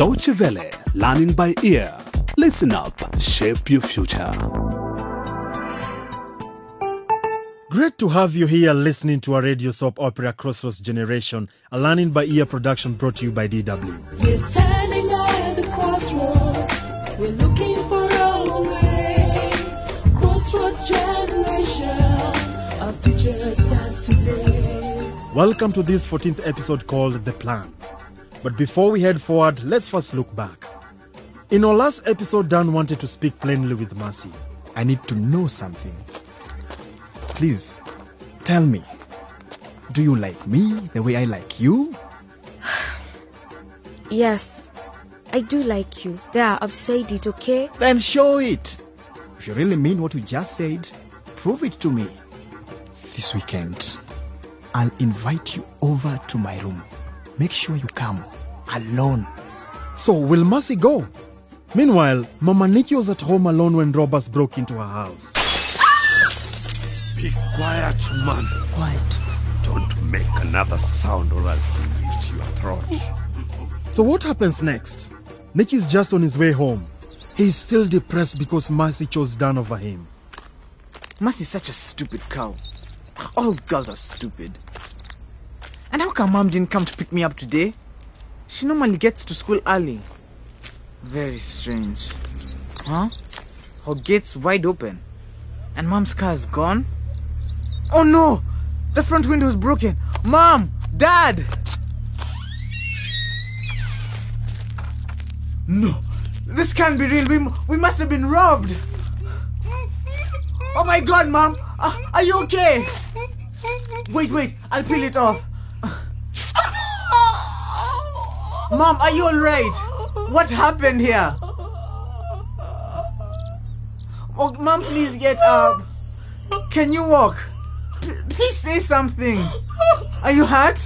Deutsche Welle, learning by ear. Listen up, shape your future. Great to have you here listening to a radio soap opera Crossroads Generation, a learning by ear production brought to you by DW. We're standing at the crossroads. We're looking for our way. Crossroads generation. Our future starts today. Welcome to this 14th episode called The Plan. But before we head forward, let's first look back. In our last episode, Dan wanted to speak plainly with Mercy. I need to know something. Please, tell me. Do you like me the way I like you? Yes, I do like you. There, I've said it, okay? Then show it. If you really mean what you just said, prove it to me. This weekend, I'll invite you over to my room. Make sure you come alone. So, will Mercy go? Meanwhile, Mama Niki was at home alone when robbers broke into her house. Be quiet, man. Quiet. Don't make another sound or I'll split your throat. So, what happens next? Niki's just on his way home. He's still depressed because Mercy chose Dan over him. Mercy is such a stupid cow. All girls are stupid. And how come mom didn't come to pick me up today? She normally gets to school early. Very strange. Huh? Her gate's wide open. And mom's car is gone? Oh no! The front window is broken. Mom! Dad! No! This can't be real. We, we must have been robbed. Oh my god, mom! Uh, are you okay? Wait, wait. I'll peel it off. Mom, are you alright? What happened here? Oh, Mom, please get up. Can you walk? P- please say something. Are you hurt?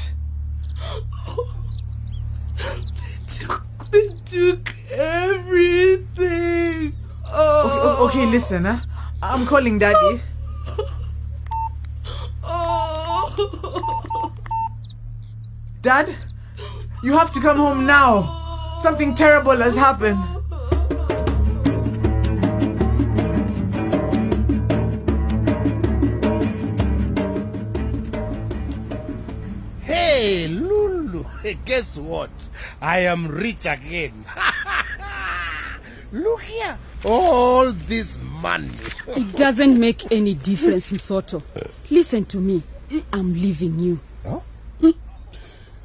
They took everything. Oh. Okay, okay listen, huh? I'm calling daddy. Oh. Dad, you have to come home now. Something terrible has happened. Hey, Lulu, guess what? I am rich again. Look here. All this money. It doesn't make any difference, Msoto. Listen to me. I'm leaving you.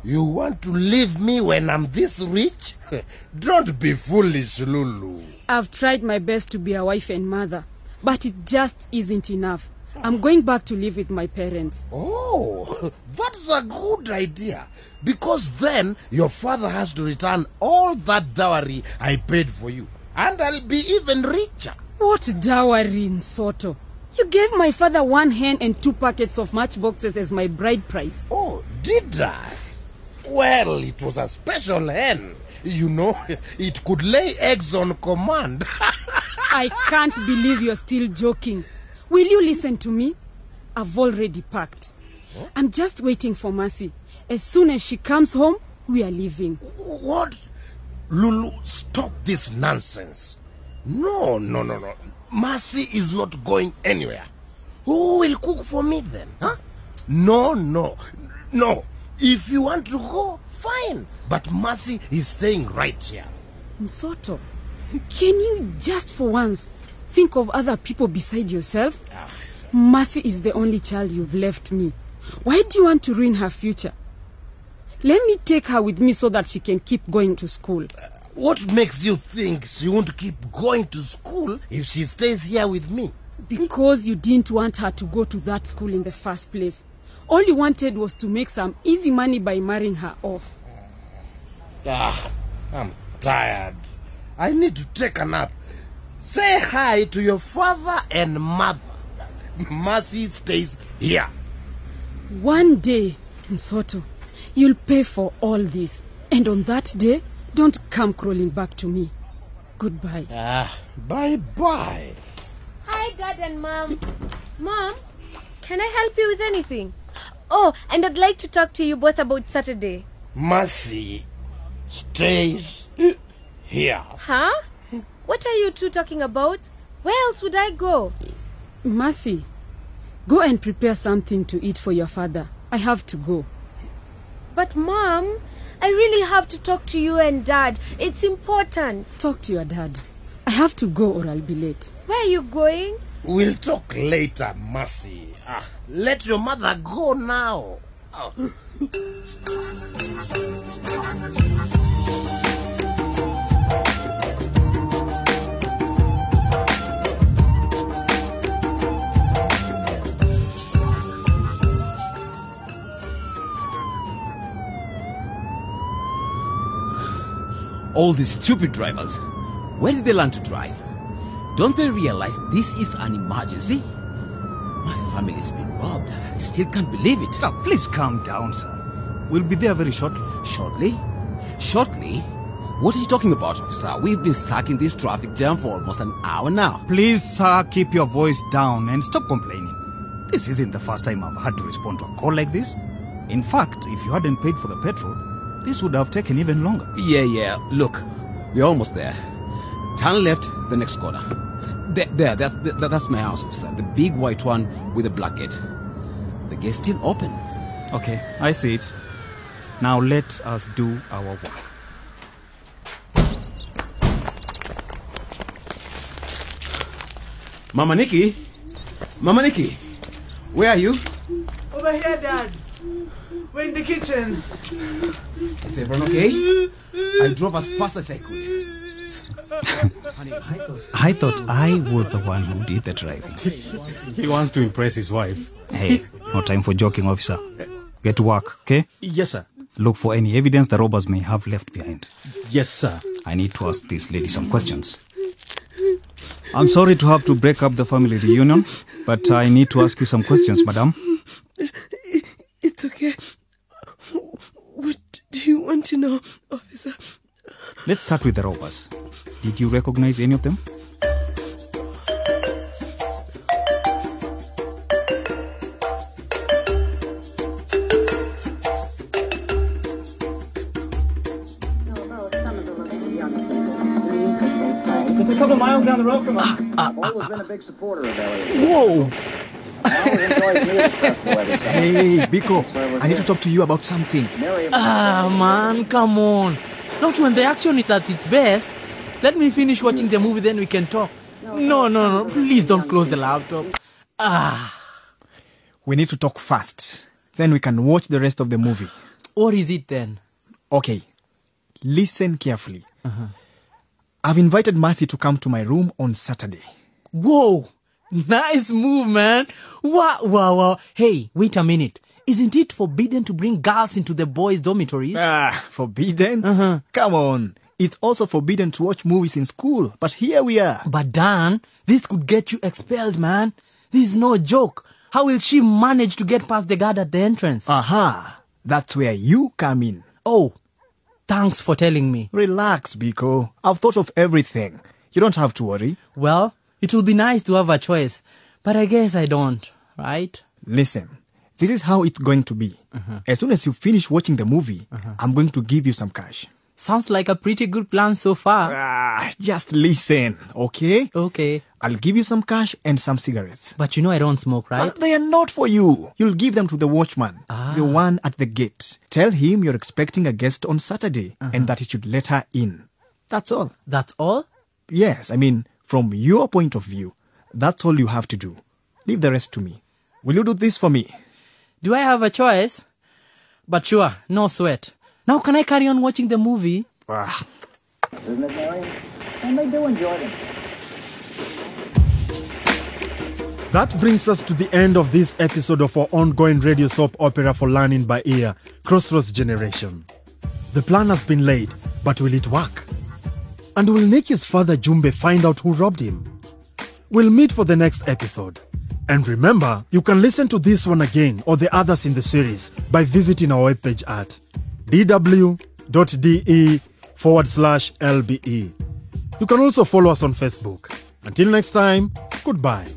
You want to leave me when I'm this rich? Don't be foolish, Lulu. I've tried my best to be a wife and mother, but it just isn't enough. I'm going back to live with my parents. Oh, that's a good idea. Because then your father has to return all that dowry I paid for you. And I'll be even richer. What dowry, Msoto? You gave my father one hen and two packets of matchboxes as my bride price. Oh, did I? Well, it was a special hen. You know, it could lay eggs on command. I can't believe you're still joking. Will you listen to me? I've already packed. I'm just waiting for Mercy. As soon as she comes home, we are leaving. what? Lulu, stop this nonsense. No, no, no, no. Mercy is not going anywhere. Who will cook for me then? Huh? No, no, no. If you want to go, fine. But Mercy is staying right here. Msoto, can you just for once think of other people beside yourself? Ah. Mercy is the only child you've left me. Why do you want to ruin her future? Let me take her with me so that she can keep going to school. Uh, what makes you think she won't keep going to school if she stays here with me? Because you didn't want her to go to that school in the first place. All you wanted was to make some easy money by marrying her off. Ah, I'm tired. I need to take a nap. Say hi to your father and mother. Mercy stays here. One day, Msoto, you'll pay for all this. And on that day, don't come crawling back to me. Goodbye. Ah, bye bye. Hi, Dad and Mom. Mom, can I help you with anything? Oh, and I'd like to talk to you both about Saturday. Mercy, stays here. Huh? What are you two talking about? Where else would I go? Mercy, go and prepare something to eat for your father. I have to go. But, Mom, I really have to talk to you and Dad. It's important. Talk to your dad. I have to go or I'll be late. Where are you going? We'll talk later, Mercy. Ah, let your mother go now. Oh. All these stupid drivers. Where did they learn to drive? Don't they realize this is an emergency? My family's been robbed. I still can't believe it. Now, please calm down, sir. We'll be there very shortly. Shortly? Shortly? What are you talking about, officer? We've been stuck in this traffic jam for almost an hour now. Please, sir, keep your voice down and stop complaining. This isn't the first time I've had to respond to a call like this. In fact, if you hadn't paid for the petrol, this would have taken even longer. Yeah, yeah. Look, we're almost there. Turn left, the next corner. There, there that, that, that's my house, officer. The big white one with the black gate. The gate's still open. Okay, I see it. Now let us do our work. Mama Niki? Mama Niki? Where are you? Over here, Dad. We're in the kitchen. Is everyone okay? I drove as fast as I could. Honey, I thought... I thought I was the one who did the driving. He wants to impress his wife. Hey, no time for joking, officer. Get to work, okay? Yes, sir. Look for any evidence the robbers may have left behind. Yes, sir. I need to ask this lady some questions. I'm sorry to have to break up the family reunion, but I need to ask you some questions, madam. It's okay. What do you want to know, officer? Let's start with the robbers. Did you recognize any of them? Just a couple of miles down the road from us. Ah, ah, always ah, been a big supporter of Elliot. Whoa! I always enjoyed music festival every summer. Hey, Biko, I need to talk to you about something. Ah, man, come on. Not when the action is at its best. Let me finish watching the movie, then we can talk. No, no, no. Please don't close the laptop. Ah, We need to talk fast. Then we can watch the rest of the movie. what is it then? Okay, listen carefully. I've invited Mercy to come to my room on Saturday. Whoa, nice move, man. Wow, wow, wow. Hey, wait a minute. Isn't it forbidden to bring girls into the boys' dormitories? Ah, forbidden? Come on. It's also forbidden to watch movies in school, but here we are. But Dan, this could get you expelled, man. This is no joke. How will she manage to get past the guard at the entrance? Aha, that's where you come in. Oh, thanks for telling me. Relax, Biko. I've thought of everything. You don't have to worry. Well, it will be nice to have a choice, but I guess I don't, right? Listen, this is how it's going to be. Mm-hmm. As soon as you finish watching the movie, mm-hmm. I'm going to give you some cash. Sounds like a pretty good plan so far. Ah, just listen, okay? Okay. I'll give you some cash and some cigarettes. But you know I don't smoke, right? But they are not for you. You'll give them to the watchman, Ah. the one at the gate. Tell him you're expecting a guest on Saturday and that he should let her in. That's all. That's all? Yes, I mean, from your point of view, that's all you have to do. Leave the rest to me. Will you do this for me? Do I have a choice? But sure, no sweat. Now can I carry on watching the movie? Ah, Isn't it, Mary? And they do enjoy them. That brings us to the end of this episode of our ongoing radio soap opera for learning by ear, Crossroads Generation. The plan has been laid, but will it work? And will Niki's father Jumbe find out who robbed him? We'll meet for the next episode. And remember, you can listen to this one again or the others in the series by visiting our webpage at dw.de forward slash LBE. You can also follow us on Facebook. Until next time, goodbye.